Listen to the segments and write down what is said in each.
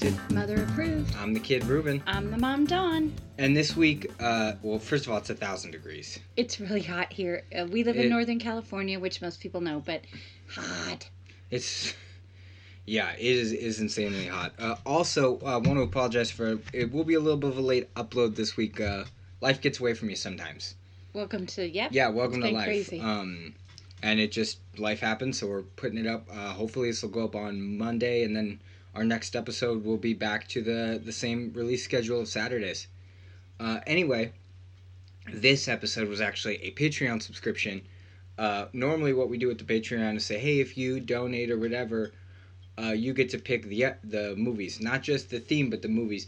Trusted. Mother approved. I'm the kid Ruben. I'm the mom Dawn. And this week, uh, well, first of all, it's a thousand degrees. It's really hot here. Uh, we live It- in Northern California, which most people know, but hot. It's, yeah, it is is insanely hot. Uh, also, I uh, want to apologize for it. Will be a little bit of a late upload this week. Uh, life gets away from you sometimes. Welcome to yep. Yeah, welcome to life. crazy. Um, and it just life happens, so we're putting it up. Uh, hopefully, this will go up on Monday, and then our next episode will be back to the the same release schedule of Saturdays. Uh, anyway, this episode was actually a Patreon subscription. Uh, normally, what we do with the Patreon is say, hey, if you donate or whatever, uh, you get to pick the the movies, not just the theme, but the movies.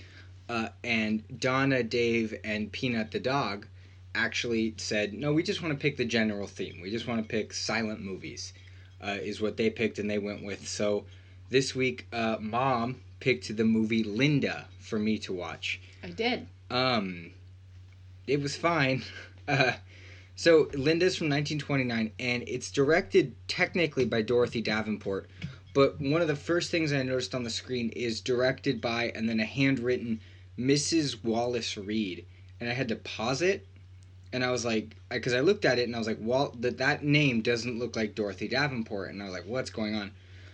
Uh, and Donna, Dave, and Peanut the dog actually said, no, we just want to pick the general theme. We just want to pick silent movies, uh, is what they picked, and they went with. So this week, uh, Mom picked the movie Linda for me to watch. I did. Um, it was fine. Uh, so Linda's from 1929, and it's directed technically by Dorothy Davenport. But one of the first things I noticed on the screen is directed by, and then a handwritten Mrs. Wallace Reid, and I had to pause it, and I was like, because I, looked at it and I was like, Wal, that that name doesn't look like Dorothy Davenport, and I was like, what's going on?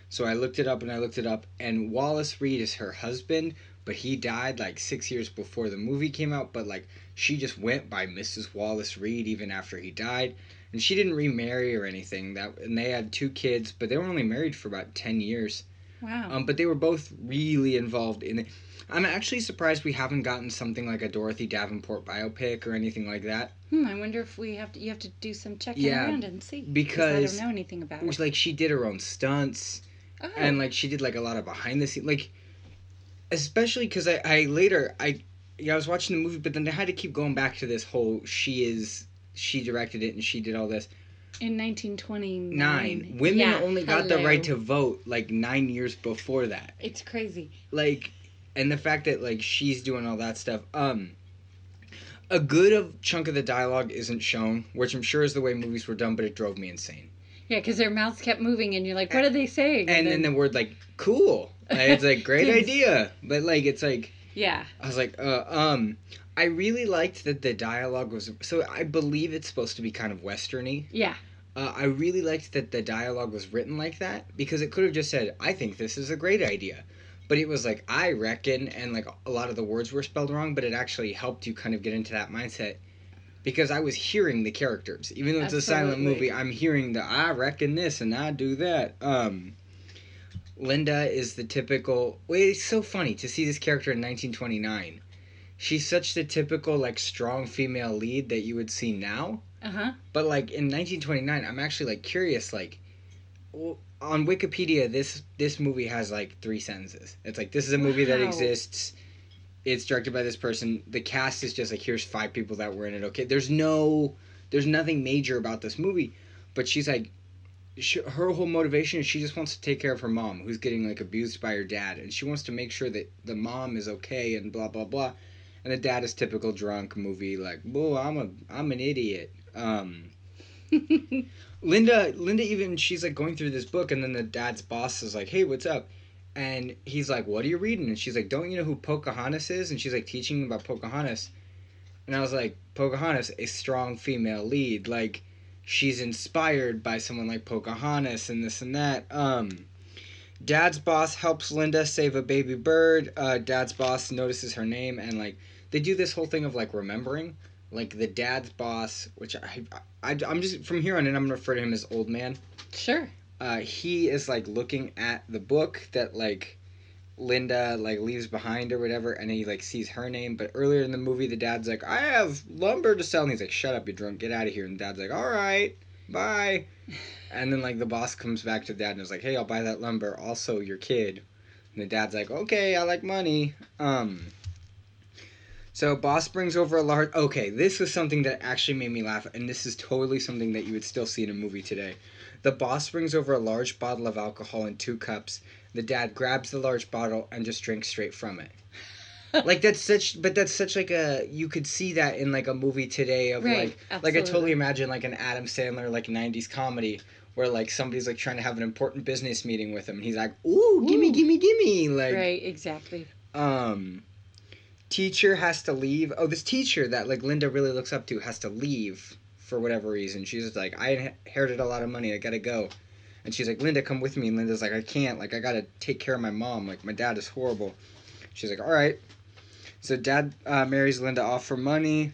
So I looked it up and I looked it up, and Wallace Reid is her husband, but he died like six years before the movie came out. But like she just went by Mrs. Wallace Reid even after he died, and she didn't remarry or anything. That and they had two kids, but they were only married for about ten years. Wow. Um, but they were both really involved in it. I'm actually surprised we haven't gotten something like a Dorothy Davenport biopic or anything like that. hmm, I wonder if we have to. You have to do some checking Yeah, around and see. Because I don't know anything about it. Which like she did her own stunts. Oh, and like she did like a lot of behind the scenes like especially because I, I later i yeah, i was watching the movie but then i had to keep going back to this whole she is she directed it and she did all this. In 1929. nine. Women Yeah, only got the right to vote like nine years before that. It's crazy. like and the fact that like she's doing all that stuff um a good of chunk of the dialogue isn't shown which i'm sure is the way movies were done but it drove me insane Yeah, because their mouths kept moving, and you're like, "What are they saying?" and then the word like cool like, it's like great idea but like it's like yeah, I was like, uh, um, I really liked that the dialogue was. So I believe it's supposed to be kind of westerny. yeah, Uh, I really liked that the dialogue was written like that because it could have just said, "I think this is a great idea," but it was like, "I reckon," and like a lot of the words were spelled wrong, but it actually helped you kind of get into that mindset because I was hearing the characters, even though it's a silent movie. I'm hearing the "I reckon this" and "I do that." Um, Linda is the typical. Wait, it's so funny to see this character in 1929. She's such the typical like strong female lead that you would see now. uh huh. But like in 1929, I'm actually like curious. Like, on Wikipedia, this this movie has like three sentences. It's like this is a movie that exists. It's directed by this person. The cast is just like here's five people that were in it. Okay, there's no, there's nothing major about this movie, but she's like, she, her whole motivation is she just wants to take care of her mom who's getting like abused by her dad, and she wants to make sure that the mom is okay and blah blah blah. And the dad is typical drunk movie like, "Whoa, I'm a I'm an idiot." Um, Linda, Linda, even she's like going through this book, and then the dad's boss is like, "Hey, what's up?" And he's like, "What are you reading?" And she's like, "Don't you know who Pocahontas is?" And she's like teaching him about Pocahontas, and I was like, "Pocahontas, a strong female lead, like she's inspired by someone like Pocahontas and this and that." Um, Dad's boss helps Linda save a baby bird. Uh, Dad's boss notices her name, and like they do this whole thing of like remembering like the dad's boss, which I, I I'm just from here on in I'm gonna refer to him as old man. Sure. Uh, he is like looking at the book that like Linda like leaves behind or whatever, and he like sees her name. But earlier in the movie, the dad's like, "I have lumber to sell," and he's like, "Shut up, you're drunk, get out of here." And the dad's like, "All right, bye." And then like the boss comes back to the dad and is like, "Hey, I'll buy that lumber. Also, your kid." And the dad's like, "Okay, I like money." Um. So boss brings over a large. Okay, this was something that actually made me laugh, and this is totally something that you would still see in a movie today. The boss brings over a large bottle of alcohol in two cups. The dad grabs the large bottle and just drinks straight from it. like that's such, but that's such like a you could see that in like a movie today of Right, like like I totally imagine like an Adam Sandler like '90s comedy where like somebody's like trying to have an important business meeting with him and he's like ooh gimme gimme gimme like right, exactly. um teacher has to leave. Oh this teacher that like linda really looks up to has to leave for whatever reason. She's just like i inherited a lot of money. I gotta go. And she's like linda come with me. And linda's like i can't. Like i gotta take care of my mom. Like my dad is horrible. She's like all right. So dad uh, marries linda off for money.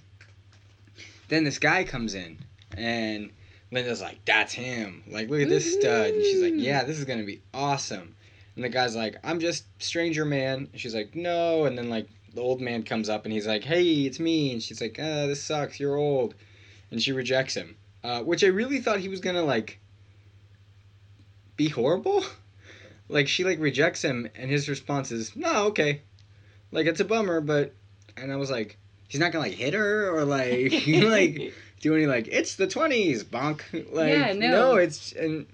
Then this guy comes in and linda's like that's him. Like look at this stud. And she's like yeah this is gonna be awesome. And the guy's like, I'm just stranger man. And she's like, no. And then like the old man comes up and he's like, hey, it's me. And she's like, uh, this sucks. You're old. And she rejects him. Uh, which I really thought he was gonna like be horrible. like she like rejects him and his response is, no, okay. Like it's a bummer, but and I was like, he's not gonna like hit her or like like do any like it's the twenties bonk like Yeah, no. it's and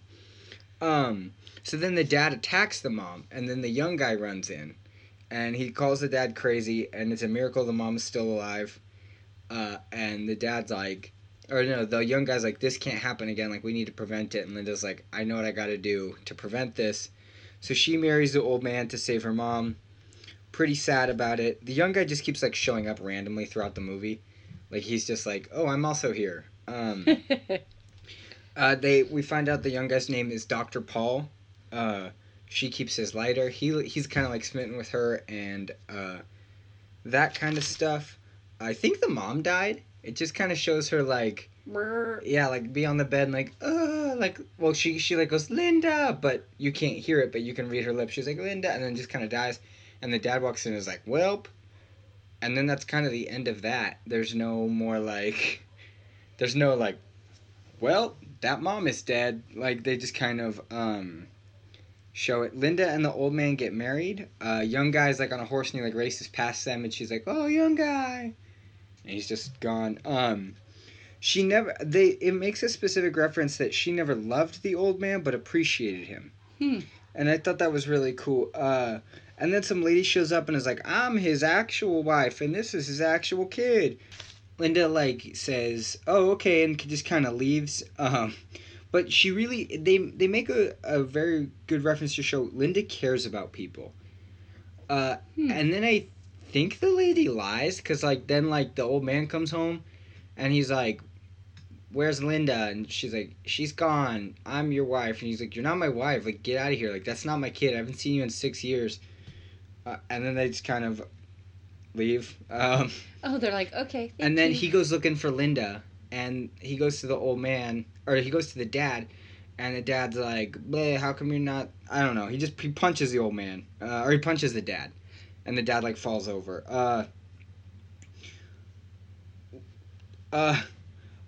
um so then the dad attacks the mom and then the young guy runs in and he calls the dad crazy and it's a miracle the mom's still alive uh and the dad's like or no the young guy's like this can't happen again. Like we need to prevent it. And linda's like i know what i gotta do to prevent this. So she marries the old man to save her mom. Pretty sad about it. The young guy just keeps like showing up randomly throughout the movie. Like he's just like oh i'm also here. Um uh, they we find out the young guy's name is Dr. Paul. Uh, she keeps his lighter. He he's kind of like smitten with her and uh, that kind of stuff. I think the mom died. It just kind of shows her like yeah, like be on the bed and like uh like well she she like goes Linda, but you can't hear it, but you can read her lips. She's like Linda, and then just kind of dies. And the dad walks in and is like, "Welp," and then that's kind of the end of that. There's no more like, there's no like, well, that mom is dead. Like they just kind of um show it. Linda and the old man get married. Uh, young guy's like on a horse and he like races past them, and she's like, "Oh, young guy," and he's just gone. Um she never they it makes a specific reference that she never loved the old man but appreciated him Hmm. and i thought that was really cool uh and then some lady shows up and is like i'm his actual wife and this is his actual kid linda like says oh okay and just kind of leaves um but she really they they make a, a very good reference to show linda cares about people. Uh Hmm. and then i think the lady lies because like then like the old man comes home and he's like where's linda? And she's like she's gone. I'm your wife. And he's like you're not my wife. Like get out of here. Like that's not my kid. I haven't seen you in six years. Uh, and then they just kind of leave. Um, Oh, they're like, okay. and then you. he goes looking for linda and he goes to the old man or he goes to the dad and the dad's like Bleh, how come you're not i don't know. He just he punches the old man uh, or he punches the dad and the dad like falls over. Uh uh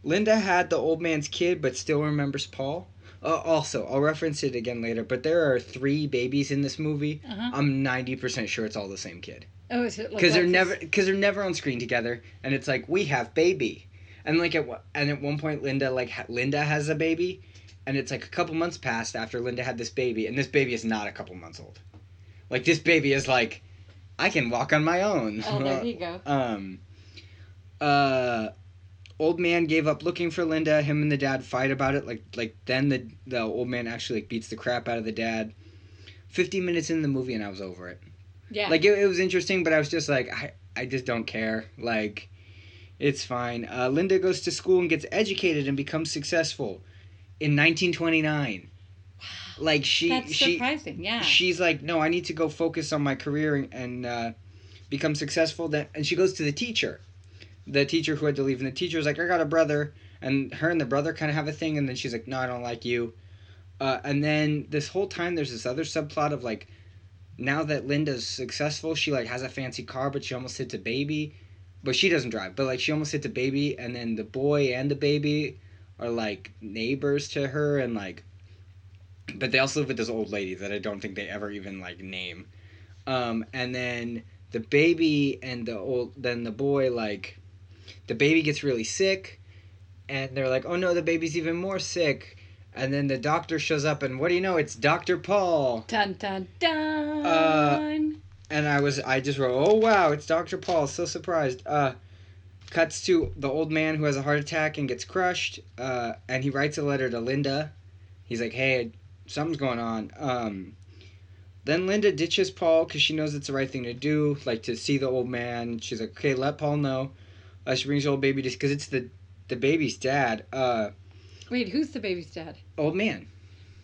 linda had the old man's kid but still remembers paul. Uh, also i'll reference it again later but there are three babies in this movie. Uh-huh. i'm 90% sure it's all the same kid. Oh, is it like because they're never because they're never on screen together and it's like we have baby and like at one- and at one point linda like ha- linda has a baby and it's like a couple months passed after linda had this baby and this baby is not a couple months old. Like this baby is like i can walk on my own. Oh, there you go. um uh old man gave up looking for linda. Him and the dad fight about it. Like like then the the old man actually like beats the crap out of the dad. 50 minutes in the movie and i was over it. Yeah. like it, it was interesting but i was just like i, I just don't care. Like it's fine. Uh, linda goes to school and gets educated and becomes successful in 1929 like she That's she surprising. Yeah. she's like no i need to go focus on my career and, and uh, become successful. Then and she goes to the teacher. The teacher who had to leave and the teacher was like i got a brother. And her and the brother kind of have a thing and then she's like no i don't like you. Uh, and then this whole time there's this other subplot of like now that linda's successful she like has a fancy car but she almost hits a baby but she doesn't drive but like she almost hits a baby and then the boy and the baby are like neighbors to her and like but they also live with this old lady that I don't think they ever even like name. Um, and then the baby and the old then the boy like the baby gets really sick and they're like, "Oh no, the baby's even more sick." And then the doctor shows up and what do you know? It's Dr. Paul. Dun dun dun. Uh, And I was I just wrote, "Oh wow, it's Dr. Paul." So surprised. Uh cuts to the old man who has a heart attack and gets crushed uh, and he writes a letter to linda he's like, "Hey, something's going on." Um, then Linda ditches Paul because she knows it's the right thing to do, like to see the old man. She's like, "Okay, let Paul know." Uh, she brings the old baby just because it's the the baby's dad, uh, Wait, who's the baby's dad? old man,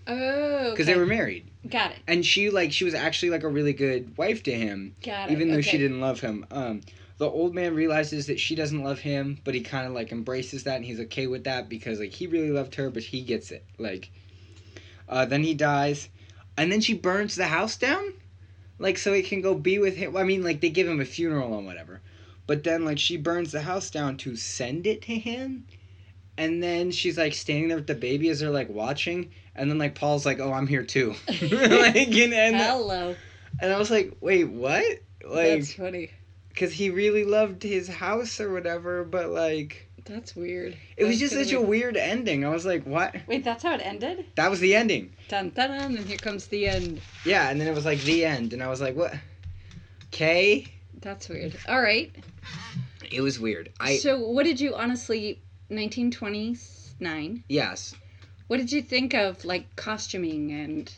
Oh, because okay. they were married, Got it. and she like she was actually like a really good wife to him, Got it. even though she didn't love him. Um, the old man realizes that she doesn't love him, but he kind of like embraces that and he's okay with that because like he really loved her, but he gets it. Like, uh, then he dies, and then she burns the house down, like so he can go be with him. I mean, like they give him a funeral and whatever, but then like she burns the house down to send it to him. And then she's like standing there with the baby as they're like watching, and then like Paul's like, "Oh, I'm here too," like, and, and, Hello. and I was like, "Wait, what?" Like, That's funny. because he really loved his house or whatever but like That's weird. it was just such a weird ending i was like what Wait, that's how it ended? that was the ending Dun dun dun, and here comes the end. yeah and then it was like the end and i was like what okay That's weird. All right. it was weird i so, what did you honestly, 1929? yes What did you think of like costuming and?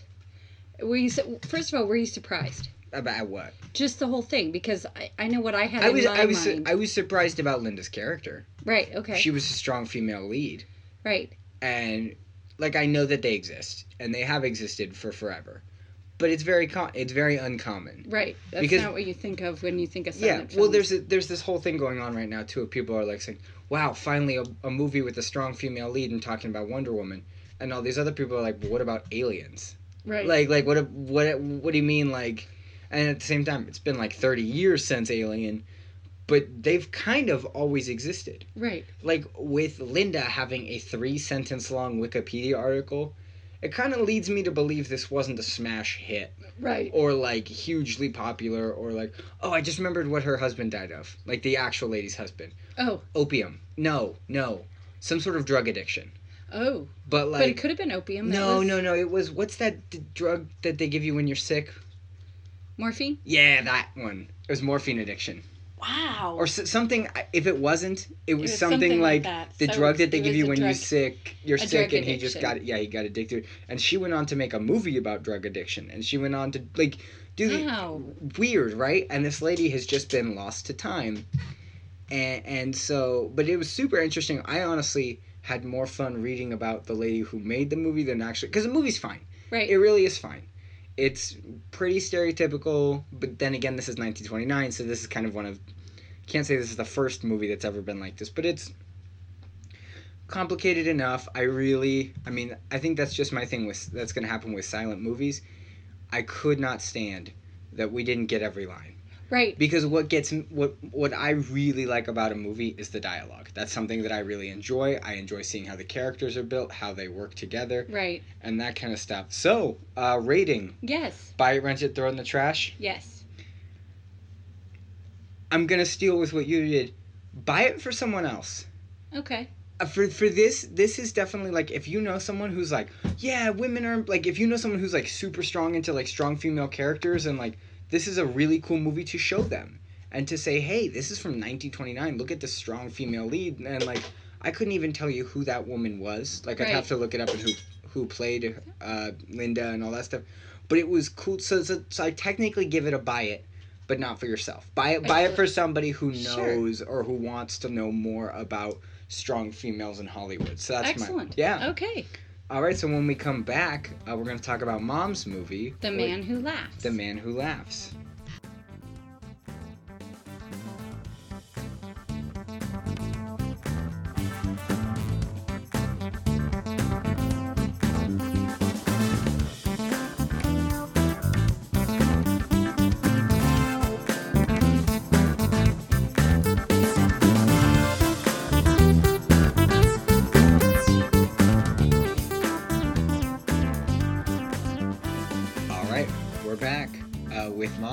Were you first of all were you surprised? about what Just the whole thing because I, I know what I had i in was my i was mind. i was surprised about linda's character right. Okay. she was a strong female lead right. and like i know that they exist and they have existed for forever but it's very com- it's very uncommon Right. That's Because- not what you think of when you think of yeah silent well there's a, there's this whole thing going on right now too of people are like saying wow finally a, a movie with a strong female lead and talking about wonder woman and all these other people are like what about aliens right. like like what what what do you mean like and at the same time it's been like 30 years since alien but they've kind of always existed right. like with linda having a three sentence long wikipedia article it kind of leads me to believe this wasn't a smash hit Right. or like hugely popular or like oh i just remembered what her husband died of like the actual lady's husband Oh. opium no no some sort of drug addiction Oh. but like. but it could have been opium. no was no no it was what's that d- drug that they give you when you're sick Morphine. yeah that one it was morphine addiction Wow. or s- something if it wasn't it was, was something, something like like the So drug that they give you when you're sick you're sick drug and he just got yeah he got addicted and she went on to make a movie about drug addiction and she went on to like do the Wow. weird, right? And this lady has just been lost to time. And and so but it was super interesting. I honestly had more fun reading about the lady who made the movie than actually cuz the movie's fine. Right. It really is fine. It's pretty stereotypical, but then again this is 1929, so this is kind of one of can't say this is the first movie that's ever been like this, but it's complicated enough. I really, I mean, I think that's just my thing with that's going to happen with silent movies. I could not stand that we didn't get every line right. because what gets what what I really like about a movie is the dialogue. That's something that I really enjoy. I enjoy seeing how the characters are built, how they work together, Right. and that kind of stuff. So, uh, rating: Yes. buy it, rent it, throw it in the trash. Yes. I'm gonna steal with what you did. Buy it for someone else. Okay. Uh, for for this this is definitely like if you know someone who's like yeah women are like if you know someone who's like super strong into like strong female characters and like this is a really cool movie to show them and to say hey this is from 1929 look at this strong female lead and like I couldn't even tell you who that woman was like I'd have to look it up and who who played uh, Linda and all that stuff but it was cool so, so, so I technically give it a buy it but not for yourself buy it buy it for somebody who Sure. knows or who wants to know more about strong females in Hollywood. So that's Excellent. my yeah. Okay. All right. So when we come back, uh, we're gonna talk about Mom's movie, The Man Who Laughs. the man who laughs.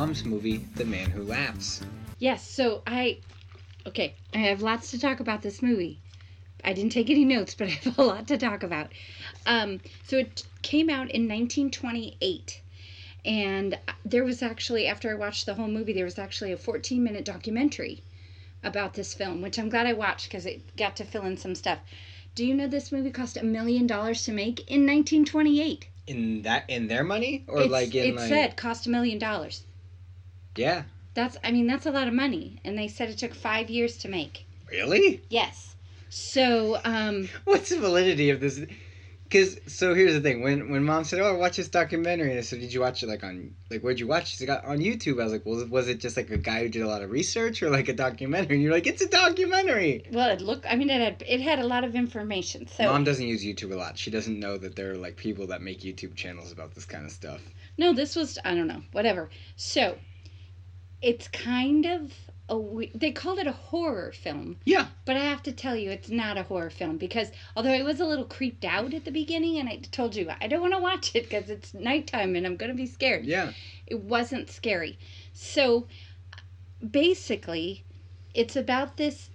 Mom's movie, The Man Who Laughs. Yes. So I. Okay. I have lots to talk about this movie. I didn't take any notes, but I have a lot to talk about. Um, so it came out in 1928. And there was actually, after I watched the whole movie, there was actually a 14 minute documentary about this film, which I'm glad I watched because it got to fill in some stuff. Do you know this movie cost a million dollars to make in 1928? In that in their money or It's- like in it like said cost a million dollars. Yeah That's I mean that's a lot of money, and they said it took five years to make. really Yes. So um, what's the validity of this? Because so here's the thing when when mom said oh watch this documentary and I said did you watch it like on like where'd you watch it? She got on YouTube. I was like well was it just like a guy who did a lot of research or like a documentary? And you're like it's a documentary. well, it looked. I mean, it had it had a lot of information. So Mom doesn't use YouTube a lot. She doesn't know that there are like people that make YouTube channels about this kind of stuff. no, this was I don't know whatever. So it's kind of a they called it a horror film. Yeah. But I have to tell you, it's not a horror film because although I was a little creeped out at the beginning, and I told you I don't want to watch it because it's nighttime and I'm gonna be scared. Yeah. It wasn't scary. So basically, it's about this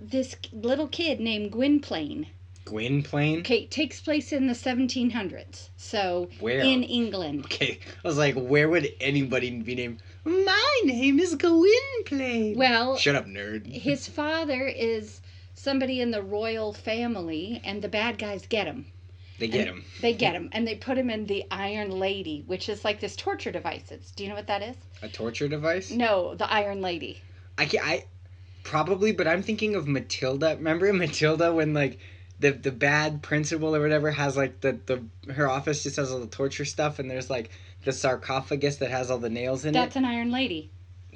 this little kid named Gwynplaine. Gwynplaine. Okay, takes place in the 1700s. So Where? in England. Okay, I was like, where would anybody be named? My name is Gwynplaine. Well, Shut up, nerd. his father is somebody in the royal family, and the bad guys get him. They get him. They get him, and they put him in the Iron Lady, which is like this torture device. It's, do you know what that is? A torture device? No, the Iron Lady. I can't. I probably, but I'm thinking of Matilda. Remember Matilda when like the the bad principal or whatever has like the the her office just has all the torture stuff, and there's like the sarcophagus that has all the nails in That's it. That's an Iron Lady.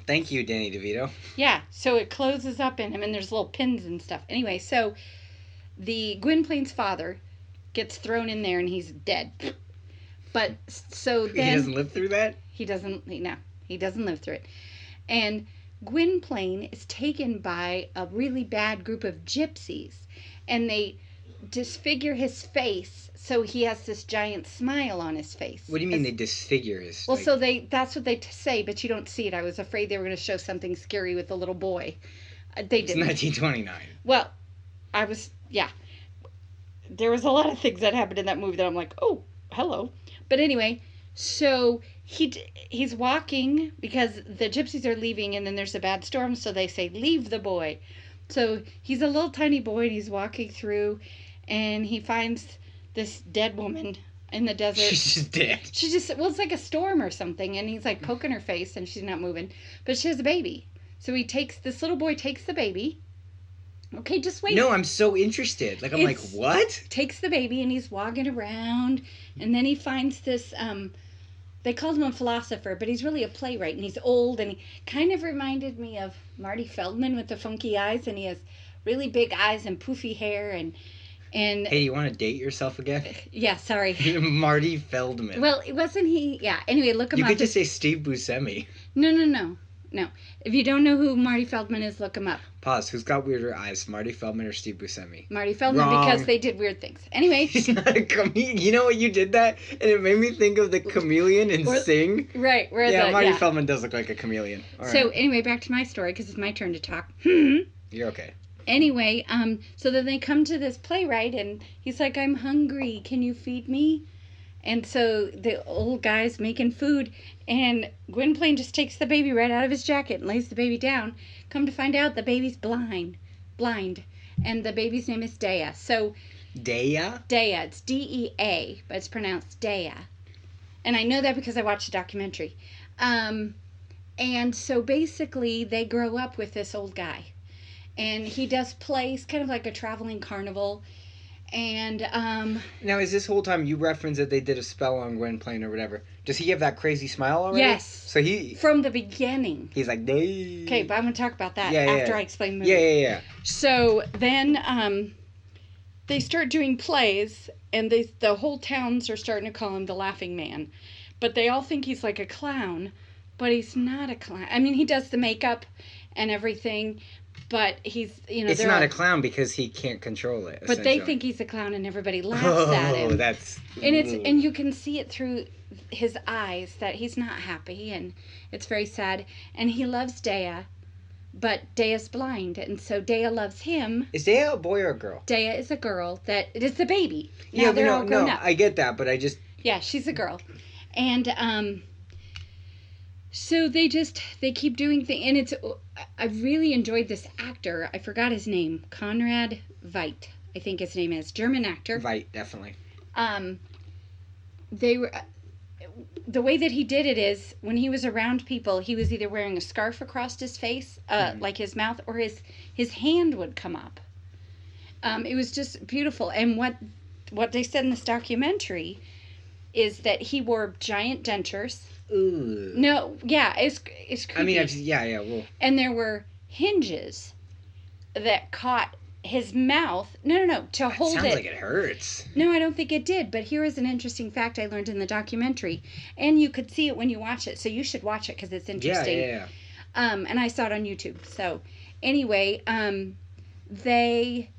Thank you, Danny DeVito. Yeah, so it closes up in him, and there's little pins and stuff. Anyway, so the Gwynplaine's father gets thrown in there, and he's dead. But so he doesn't live through that. he doesn't. He, no, he doesn't live through it. And Gwynplaine is taken by a really bad group of gypsies, and they disfigure his face so he has this giant smile on his face. What do you mean they disfigure his? Well, like- so they that's what they t- say, but you don't see it. I was afraid they were going to show something scary with the little boy. Uh, they it's didn't. 1929. Well, I was yeah. There was a lot of things that happened in that movie that I'm like, oh, hello. But anyway, so he d- he's walking because the gypsies are leaving, and then there's a bad storm, so they say leave the boy. So he's a little tiny boy, and he's walking through, and he finds this dead woman in the desert. She's just dead. She just well, it's like a storm or something, and he's like poking her face, and she's not moving, but she has a baby. So he takes this little boy takes the baby. Okay, just wait. No, I'm so interested. Like I'm It's- like, what? Takes the baby and he's walking around, and then he finds this. Um, they called him a philosopher, but he's really a playwright, and he's old, and he kind of reminded me of Marty Feldman with the funky eyes, and he has really big eyes and poofy hair, and and Hey, you want to date yourself again? yeah, sorry. Marty Feldman. Well, wasn't he? Yeah. Anyway, look him you up. You could just say Steve Buscemi. No, no, no, no. If you don't know who Marty Feldman is, look him up. Pause. Who's got weirder eyes, Marty Feldman or Steve Buscemi? Marty Feldman Wrong. because they did weird things. Anyway, He's not a comedian. You know what? You did that, and it made me think of the chameleon in Or- Sing. right, where Yeah, the Marty yeah. Feldman does look like a chameleon. All So right. anyway, back to my story because it's my turn to talk. You're okay. Anyway, um, so then they come to this playwright and he's like, "I'm hungry. Can you feed me?" And so the old guy's making food, and Gwynplaine just takes the baby right out of his jacket and lays the baby down. Come to find out, the baby's blind, blind, and the baby's name is Dea. So Dea? Dea. It's D E A, but it's pronounced Dea. And I know that because I watched a documentary. Um, and so basically, they grow up with this old guy. And he does plays, kind of like a traveling carnival. And um, Now, is this whole time you reference that they did a spell on Gwynplaine or whatever? Does he have that crazy smile already? Yes. So he from the beginning. he's like, Dea. Okay, but I'm going to talk about that yeah, after yeah. I explain the movie. Yeah, yeah, yeah. So then um, they start doing plays, and they, the whole towns are starting to call him the Laughing Man. But they all think he's like a clown, but he's not a clown. I mean, he does the makeup and everything, but he's, you know, It's not all, a clown because he can't control it. But they think he's a clown, and everybody laughs oh, at him. Oh that's. and it's and you can see it through his eyes that he's not happy and it's very sad and he loves Dea but Dea's blind and so Dea loves him Is Dea a boy or a girl? Dea is a girl that it is the baby now yeah, they're no, all grown no, up I get that, but I just yeah she's a girl and um so they just they keep doing things and it's I really enjoyed this actor I forgot his name Conrad Veidt I think his name is German actor. Right, definitely. Um, they were. The way that he did it is when he was around people, he was either wearing a scarf across his face, uh, Mhm. like his mouth, or his his hand would come up. Um, it was just beautiful, and what what they said in this documentary is that he wore giant dentures. Ooh. No, yeah, it's it's creepy. I mean, I've, yeah, yeah. Well, and there were hinges that caught his mouth. No, no, no, to hold sounds it. like it hurts. No, I don't think it did. But here is an interesting fact I learned in the documentary, and you could see it when you watch it. So you should watch it because it's Yeah, interesting. yeah, yeah. Um, and I saw it on YouTube. So anyway, um, they.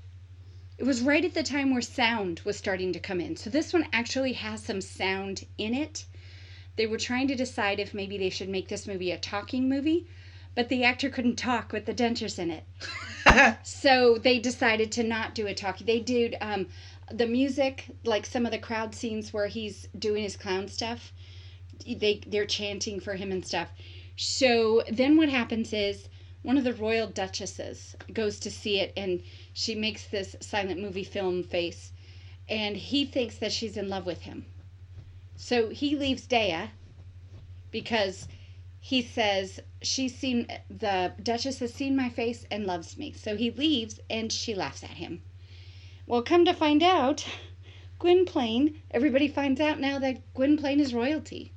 It was right at the time where sound was starting to come in. So this one actually has some sound in it. They were trying to decide if maybe they should make this movie a talking movie, but the actor couldn't talk with the dentures in it. So they decided to not do a talkie. They did um, the music, like some of the crowd scenes where he's doing his clown stuff. They they're chanting for him and stuff. So then what happens is one of the royal duchesses goes to see it, and she makes this silent movie film face, and he thinks that she's in love with him. So he leaves Dea because he says she's seen the duchess has seen my face and loves me. So he leaves and she laughs at him. Well come to find out gwynplaine everybody finds out now that gwynplaine is royalty.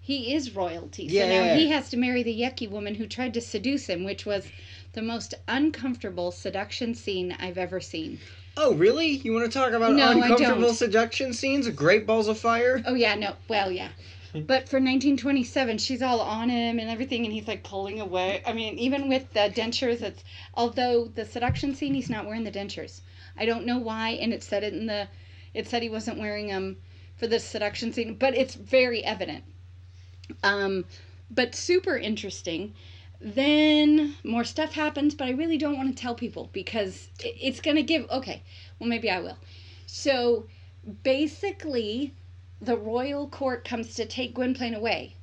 He is royalty. Yeah. so now he has to marry the yucky woman who tried to seduce him which was the most uncomfortable seduction scene i've ever seen Oh, really? You want to talk about No, I uncomfortable don't. seduction scenes? Great balls of fire? Oh yeah, no. Well, yeah. But for 1927, she's all on him and everything, and he's like pulling away. I mean, even with the dentures, it's although the seduction scene, he's not wearing the dentures. I don't know why, and it said it in the, it said he wasn't wearing them for the seduction scene, but it's very evident. Um, but super interesting. Then more stuff happens, but I really don't want to tell people because it's gonna give. Okay, well maybe I will. So basically the royal court comes to take Gwynplaine away.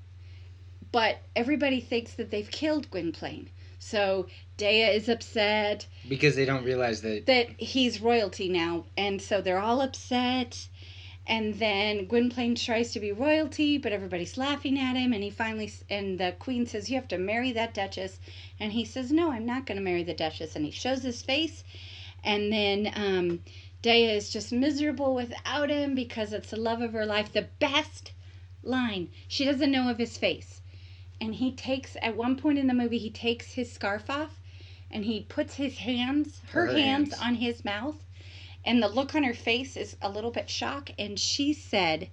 But everybody thinks that they've killed Gwynplaine. So Dea is upset Because they don't realize that. that he's royalty now. And so they're all upset. And then Gwynplaine tries to be royalty, but everybody's laughing at him. And he finally, and the queen says, You have to marry that duchess. And he says, No, I'm not going to marry the duchess. And he shows his face. And then um, Dea is just miserable without him because it's the love of her life. The best line. She doesn't know of his face. And he takes, at one point in the movie, he takes his scarf off and he puts his hands, her, Her hands, hands. on his mouth. And the look on her face is a little bit shock. And she said,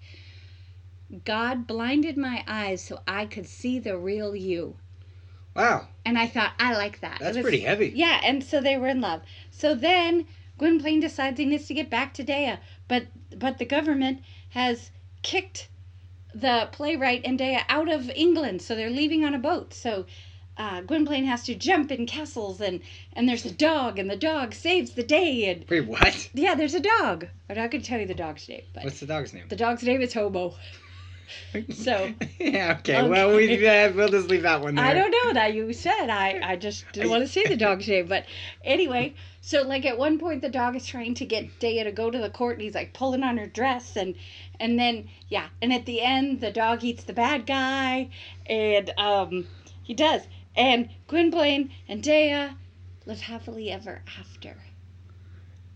God blinded my eyes so I could see the real you. Wow, And I thought, I like that. That's was- pretty heavy. yeah, and so they were in love. So then Gwynplaine decides he needs to get back to Dea, but but the government has kicked the playwright and Dea out of England, so they're leaving on a boat. So uh, Gwynplaine has to jump in castles, and and there's a dog, and the dog saves the day, and Wait, what? yeah, there's a dog. I'm not gonna tell you the dog's name, but What's the dog's name? the dog's name is Hobo. So yeah, okay. Well, we Okay. uh, we'll just leave that one there. I don't know that you said. I, I just didn't want to say the dog's name. But anyway, so like at one point the dog is trying to get Dea to go to the court and he's like pulling on her dress and and then yeah, and at the end the dog eats the bad guy and um he does. And Gwynplaine and Dea live happily ever after.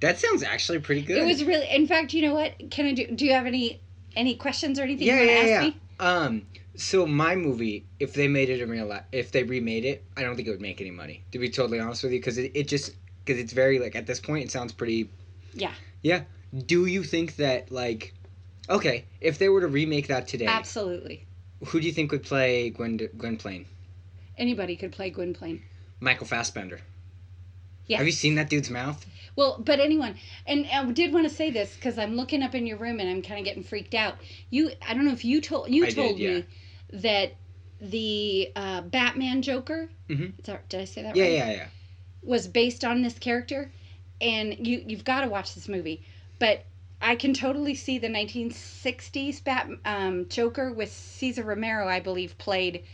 That sounds actually pretty good. It was really in fact, you know what? Can I do do you have any any questions or anything Yeah, you want to yeah, ask yeah. me? Um, so my movie, if they made it in real life, if they remade it, I don't think it would make any money. To be totally honest with you, because it, it just because it's very like at this point it sounds pretty. Yeah. Yeah. Do you think that like, okay, if they were to remake that today, Absolutely. who do you think would play Gwen Gwynplaine? Anybody could play Gwynplaine. Michael Fassbender. Yeah. Have you seen that dude's mouth? Well, but anyone, and I did want to say this because I'm looking up in your room and I'm kind of getting freaked out. You, I don't know if you told you I did, told yeah. me that the uh, Batman Joker. Mhm. That, did I say that Yeah, right? yeah, yeah. Was based on this character, and you you've got to watch this movie. But I can totally see the 1960s Bat um, Joker with Cesar Romero, I believe, played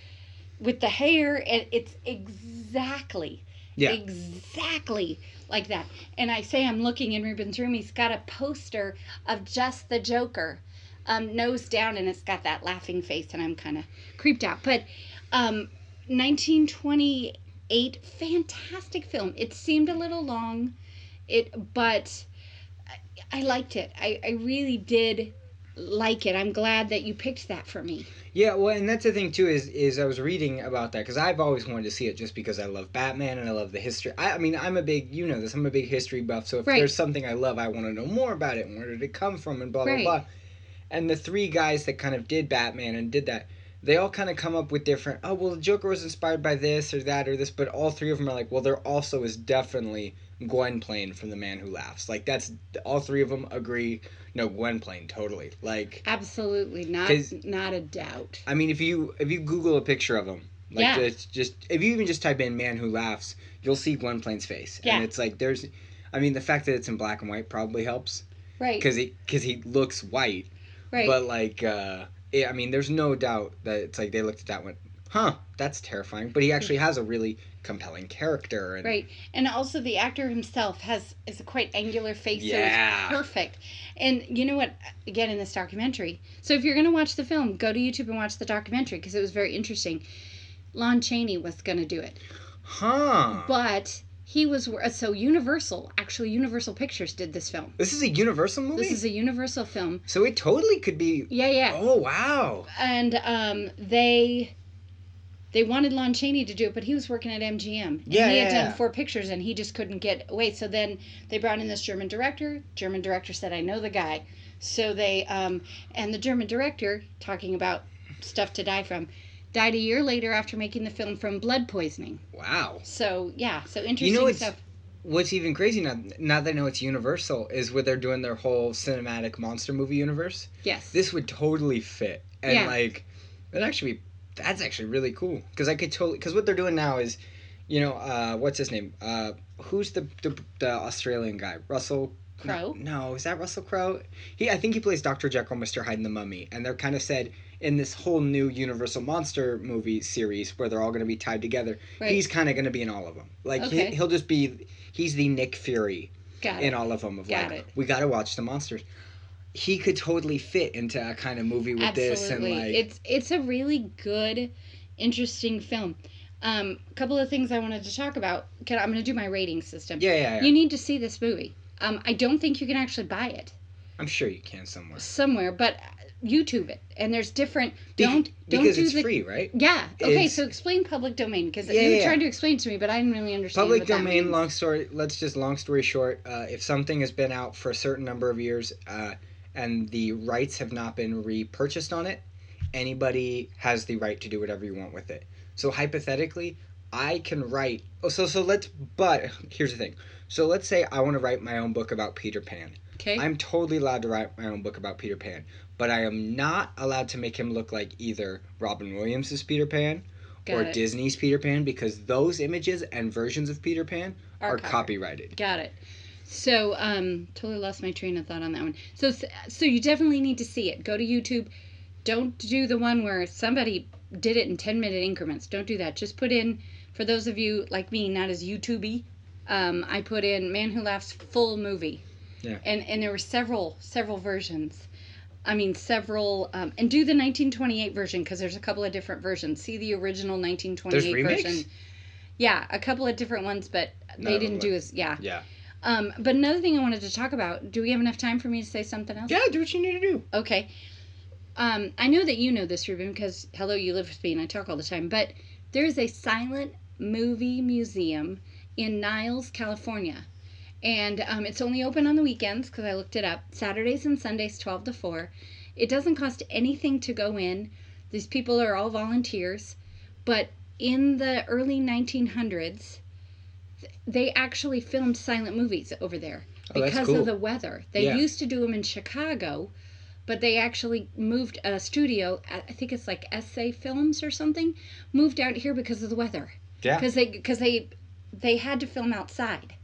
with the hair, and it's exactly Yeah. Exactly like that. And I say I'm looking in Ruben's room. He's got a poster of just the Joker, um, nose down, and it's got that laughing face, and I'm kind of creeped out. But um, 1928, fantastic film. It seemed a little long, it, but I, I liked it. I, I really did like it. I'm glad that you picked that for me. Yeah, well, and that's the thing too is is I was reading about that because I've always wanted to see it just because I love Batman and I love the history. I, I mean, I'm a big you know this. I'm a big history buff. So if Right. there's something I love, I want to know more about it and where did it come from and blah Right. blah blah. And the three guys that kind of did Batman and did that, they all kind of come up with different. Oh well, the Joker was inspired by this or that or this, but all three of them are like, well, there also is definitely Gwynplaine from The Man Who Laughs. Like that's all three of them agree. No, Gwynplaine, totally. Like Absolutely not not a doubt. I mean, if you if you Google a picture of him, like Yeah. just, just if you even just type in "man who laughs," you'll see Gwynplaine's face, Yeah. and it's like there's, I mean, the fact that it's in black and white probably helps Right. because he because he looks white, Right. but like, uh, yeah, I mean, there's no doubt that it's like they looked at that went, huh, that's terrifying, but he actually has a really compelling character, and Right. And also the actor himself has is a quite angular face, Yeah. so it's perfect. And you know what? Again, in this documentary. So if you're gonna watch the film, go to YouTube and watch the documentary because it was very interesting. Lon Chaney was gonna do it, huh? but he was so Universal. Actually, Universal Pictures did this film. this is a Universal movie, This is a Universal film. so it totally could be. Yeah, yeah. Oh wow! and um, they they wanted Lon Chaney to do it, but he was working at MGM. And Yeah, he had yeah, done yeah. four pictures, and he just couldn't get away. So then they brought in this German director. German director said, "I know the guy." So they um, and the German director talking about stuff to die from. Died a year later after making the film from blood poisoning. Wow. So yeah, so interesting it's- stuff. What's even crazy now, now that I know it's Universal, is where they're doing their whole cinematic monster movie universe. Yes. This would totally fit, and Yeah. like, that actually, be- that's actually really cool. Because I could totally, because what they're doing now is, you know, uh, what's his name? Uh, who's the, the the Australian guy? Russell Crowe? No, is that Russell Crowe? He, I think he plays Doctor Jekyll, Mister Hyde, and the Mummy, and they're kind of said in this whole new Universal monster movie series where they're all going to be tied together. Right. He's kind of going to be in all of them. Like Okay. he, he'll just be, he's the Nick Fury Got in it. all of them. Of Got like, it. we got to watch the monsters. He could totally fit into a kind of movie with this, and like, it's it's a really good, interesting film. Um, a couple of things I wanted to talk about. Can, I'm going to do my rating system. yeah, yeah, yeah. You need to see this movie. Um, I don't think you can actually buy it I'm sure you can somewhere. somewhere, but YouTube it. And there's different. Be- Don't don't because do it's the. free, right? Yeah. Okay. It's- So explain public domain because Yeah, you yeah, tried to explain to me, but I didn't really understand. Public domain. Long story. Let's just long story short. Uh, if something has been out for a certain number of years, uh, and the rights have not been repurchased on it, anybody has the right to do whatever you want with it. So hypothetically, I can write. Oh, so so let's. But here's the thing. So let's say I want to write my own book about Peter Pan. Okay. I'm totally allowed to write my own book about Peter Pan, but I am not allowed to make him look like either Robin Williams' Peter Pan Got or it. Disney's Peter Pan because those images and versions of Peter Pan are, covered. copyrighted. Got it. So, um, totally lost my train of thought on that one. So, so you definitely need to see it. Go to YouTube. Don't do the one where somebody did it in 10 minute increments. Don't do that. Just put in, for those of you like me, not as YouTubey, um, I put in Man Who Laughs full movie. Yeah. And, and there were several, several versions. I mean, several, um, and do the 1928 version because there's a couple of different versions. See the original 1928 There's remakes? version. Yeah, a couple of different ones, but they them didn't do as, yeah. Yeah. Um, but another thing I wanted to talk about. Do we have enough time for me to say something else? Yeah, do what you need to do. Okay. Um, I know that you know this, Ruben, because hello, you live with me and I talk all the time. But there is a silent movie museum in Niles, California, and um, it's only open on the weekends because I looked it up. Saturdays and Sundays, twelve to four. It doesn't cost anything to go in. These people are all volunteers, but in the early 1900s, th- they actually filmed silent movies over there Oh, because cool. of the weather. They Yeah. used to do them in Chicago, but they actually moved a studio. I think it's like Essanay Films or something. Moved out here because of the weather. Yeah. Because they because they they had to film outside.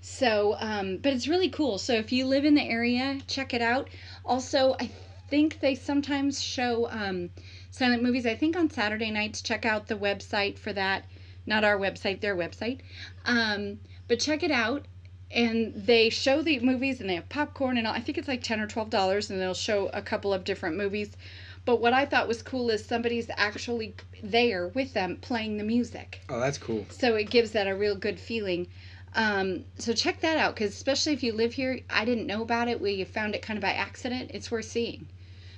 So, um, but it's really cool. So if you live in the area, check it out. Also, I think they sometimes show um, silent movies. I think on Saturday nights. Check out the website for that. Not our website, their website. Um, but check it out. And they show the movies and they have popcorn and all. I think it's like 10 or $12 and they'll show a couple of different movies. But what I thought was cool is somebody's actually there with them playing the music. Oh, that's cool. So it gives that a real good feeling. Um, so check that out because especially if you live here, I didn't know about it. We found it kind of by accident. It's worth seeing.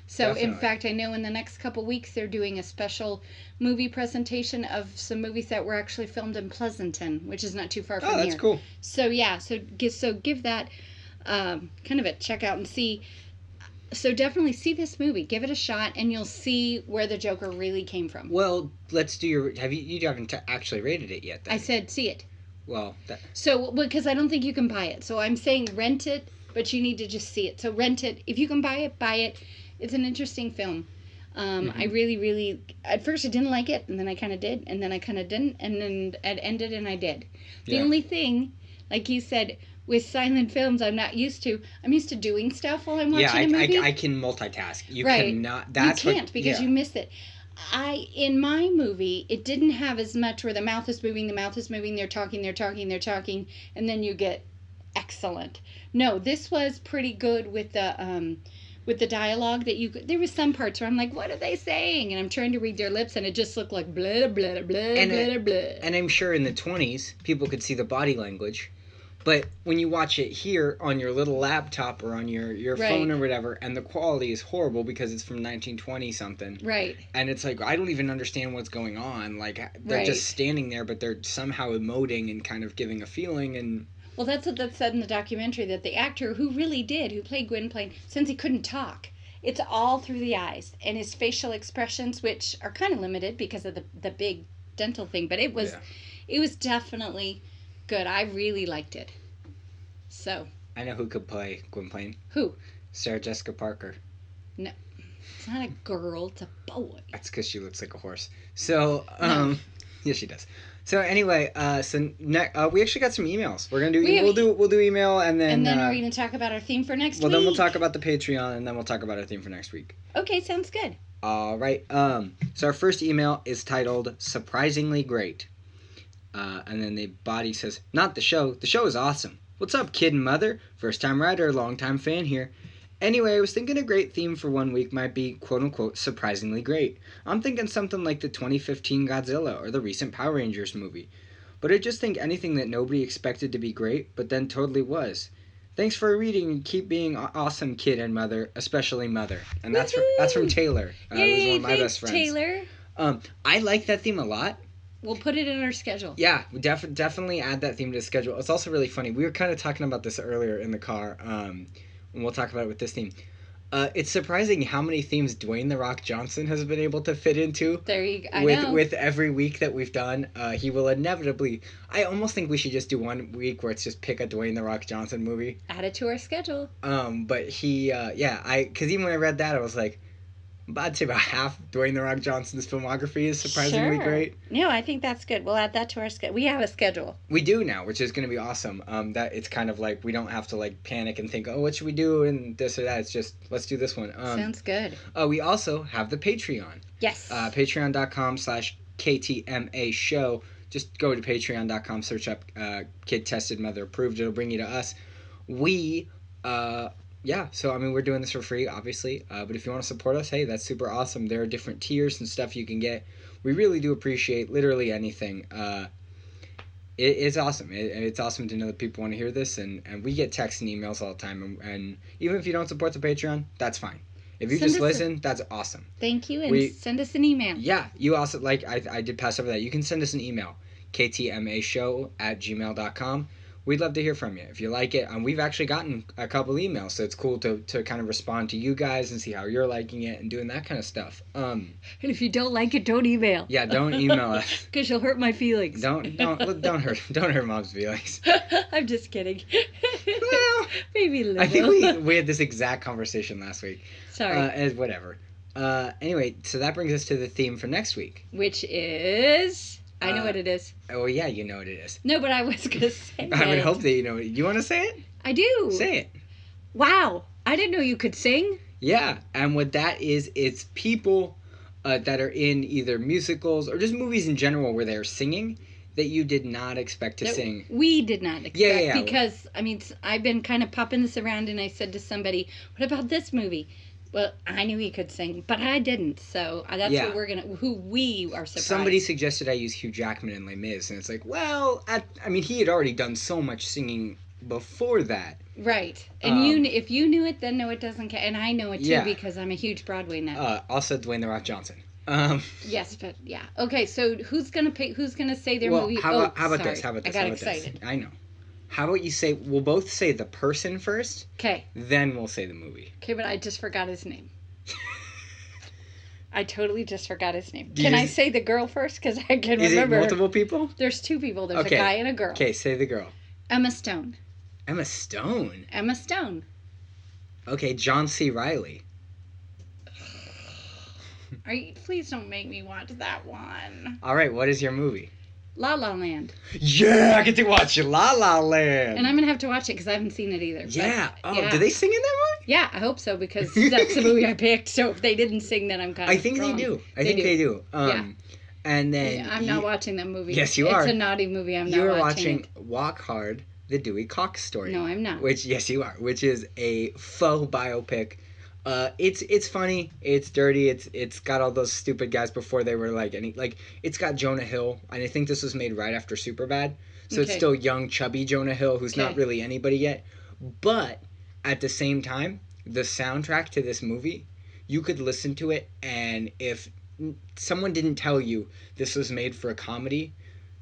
So in fact, I know in the next couple weeks they're doing a special movie presentation of some movies that were actually filmed in Pleasanton, which is not too far from here. Oh, that's here. cool. So yeah, so give so give that um, kind of a check out and see. So definitely see this movie, give it a shot, and you'll see where the Joker really came from. Well, let's do your. Have you? You haven't t- actually rated it yet. Then. I said see it. Well, that, So because I don't think you can buy it, so I'm saying rent it, but you need to just see it. So rent it. If you can buy it, buy it. It's an interesting film. Um, I really, really. At first, I didn't like it, and then I kind of did, and then I kind of didn't, and then it ended, and I did. The Yeah. only thing, like you said, with silent films, I'm not used to. I'm used to doing stuff while I'm watching yeah, I, a movie. I, I can multitask. You Right. cannot. That's you can't because yeah. you miss it. I in my movie it didn't have as much where the mouth is moving, the mouth is moving, they're talking, they're talking, they're talking, and then you get excellent. No, this was pretty good with the um with the dialogue that you there was some parts where I'm like, what are they saying? And I'm trying to read their lips and it just looked like blah blah blah And blah it- blah. And I'm sure in the 20s, people could see the body language. But when you watch it here on your little laptop or on your, your Right. phone or whatever, and the quality is horrible because it's from 1920 something, Right. and it's like, I don't even understand what's going on. Like, they're Right. just standing there, but they're somehow emoting and kind of giving a feeling. And Well, that's what that said in the documentary that the actor who really did, who played Gwynplaine, since he couldn't talk, it's all through the eyes and his facial expressions, which are kind of limited because of the the big dental thing. But it was, Yeah. it was definitely good. I really liked it. So I know who could play Gwynplaine who? Sarah Jessica Parker. No. It's not a girl. It's a boy. That's because she looks like a horse. So, um, yes, she does. So anyway, uh, so ne- uh, we actually got some emails. We're gonna do. we, we'll do. We'll do email, and then. And then uh, are we going to talk about our theme for next week. well, week? then we'll talk about the Patreon, and then we'll talk about our theme for next week. Okay, sounds good. All right. Um. So our first email is titled "Surprisingly Great," uh, and then the body says, "Not the show. The show is awesome. What's up, kid and mother? First time writer, long time fan here." Anyway, I was thinking a great theme for one week might be quote unquote surprisingly great. I'm thinking something like the 2015 Godzilla or the recent Power Rangers movie. But I just think anything that nobody expected to be great, but then totally was. Thanks for reading and keep being awesome, kid and mother, especially mother. And that's from, that's from! Taylor. Uh, who's Yay, one of my thanks, best friends. Taylor. Um, I like that theme a lot. We'll put it in our schedule. Yeah, we def- definitely add that theme to the schedule. It's also really funny. We were kind of talking about this earlier in the car, um, and we'll talk about it with this theme. Uh, it's surprising how many themes Dwayne the Rock Johnson has been able to fit into. There you go. With know. with every week that we've done, uh, he will inevitably. I almost think we should just do one week where it's just pick a Dwayne the Rock Johnson movie. Add it to our schedule. Um, but he, uh, yeah, I because even when I read that, I was like, I'd say about half Dwayne the Rock Johnson's filmography is surprisingly Sure. great. No, I think that's good. We'll add that to our schedule. We have a schedule. We do now, which is going to be awesome. Um, that it's kind of like we don't have to like panic and think, oh, what should we do and this or that. It's just let's do this one. Um, Sounds good. uh, we also have the Patreon, Yes. uh, Patreon.com/slash KTMA Show. Just go to Patreon.com, search up uh, Kid Tested Mother Approved. It'll bring you to us. We, uh, yeah. So I mean, we're doing this for free, obviously. Uh, but if you want to support us, hey, that's super awesome. There are different tiers and stuff you can get. We really do appreciate literally anything. Uh, it, it's awesome. It, it's awesome to know that people want to hear this, and, and we get texts and emails all the time. And, and even if you don't support the Patreon, that's fine. If you Send just us a- listen, that's awesome. Thank you, and we- send us an email. Yeah, you also like I, I did pass over that. You can send us an email, ktmashow at gmail.com. We'd love to hear from you if you like it. Um, we've actually gotten a couple emails, so it's cool to, to kind of respond to you guys and see how you're liking it and doing that kind of stuff. Um, And if you don't like it, don't email. yeah, don't email us. Because you'll hurt my feelings. Don't don't don't hurt don't hurt mom's feelings. I'm just kidding. Well, Maybe a little. I think we we had this exact conversation last week. Sorry. Uh, as whatever. Uh, anyway, so that brings us to the theme for next week. Which is. I know uh, what it is. Oh yeah, you know what it is. No, but I was going to say I would it. hope that you know. it. You want to say it? I do. Say it. Wow. I didn't know you could sing. Yeah, and what that is, it's people uh, that are in either musicals or just movies in general where they're singing, that you did not expect to that sing. We did not expect Yeah, yeah, yeah. because I mean I've been kind of popping this around, and I said to somebody, "What about this movie?" Well, I knew he could sing, but I didn't. So uh, that's Yeah. what we're gonna. Who we are surprised. Somebody suggested I use Hugh Jackman in Les Mis, and it's like, well, at, I mean, he had already done so much singing before that. right? And Um, you, if you knew it, then no, it doesn't count. And I know it too Yeah. because I'm a huge Broadway nut. Uh, also, Dwayne the Rock Johnson. Um, yes, but yeah. Okay, so who's gonna pick? Who's gonna say their well, movie? how oh, about, how about sorry. this? How about this? I got how about excited. This? I know. How about you say we'll both say the person first, Okay, then we'll say the movie. okay, but I just forgot his name. I totally just forgot his name. Can you I say the girl first? Because I can Is it remember. multiple people? There's two people. There's Okay. a guy and a girl. Okay, say the girl. Emma Stone. Emma Stone. Emma Stone. Okay, John C. Reilly. Are you, please don't make me watch that one. All right, what is your movie? La La Land. Yeah, I get to watch La La Land. And I'm gonna have to watch it because I haven't seen it either. but- yeah. Oh, yeah. do they sing in that movie? Yeah, I hope so because that's the movie I picked. So if they didn't sing, then I'm kind of. I think wrong. they do. I They think do. they do. Um, Yeah. And then Yeah, I'm not watching that movie. Yes, you it's are. It's a naughty movie. I'm not watching. You're watching. watching Walk Hard, the Dewey Cox story. No, I'm not. Which yes, you are. Which is a faux biopic. Uh, it's it's funny. It's dirty. It's it's got all those stupid guys before they were like any like. It's got Jonah Hill, and I think this was made right after Superbad, so it's still young, chubby Jonah Hill, who's not really anybody yet. But at the same time, the soundtrack to this movie, you could listen to it, and if someone didn't tell you this was made for a comedy,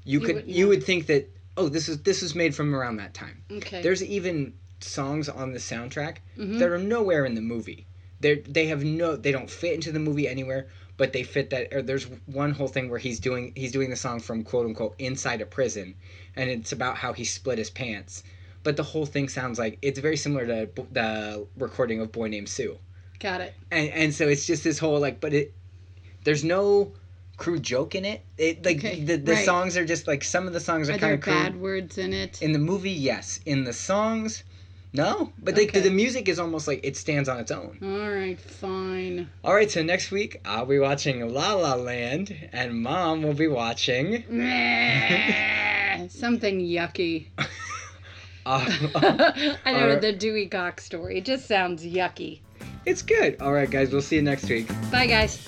you, You could wouldn't you would think that oh this is this was made from around that time. Okay. There's even songs on the soundtrack Mhm. that are nowhere in the movie. They they have no they don't fit into the movie anywhere, but they fit that. Or there's one whole thing where he's doing he's doing the song from quote unquote inside a prison, and it's about how he split his pants. But the whole thing sounds like it's very similar to the recording of Boy Named Sue, Got it. and and so it's just this whole like, but it there's no crude joke in it. It like Okay, the the right. songs are just like some of the songs are, Are kind of crude. bad words in it? In the movie, yes. In the songs, no. But the, Okay. the music is almost like it stands on its own. All right, fine. All right, so next week I'll be watching La La Land, and Mom will be watching. Something yucky. Uh, I know the Dewey Cox story. It just sounds yucky. it's good. All right, guys, we'll see you next week. Bye, guys.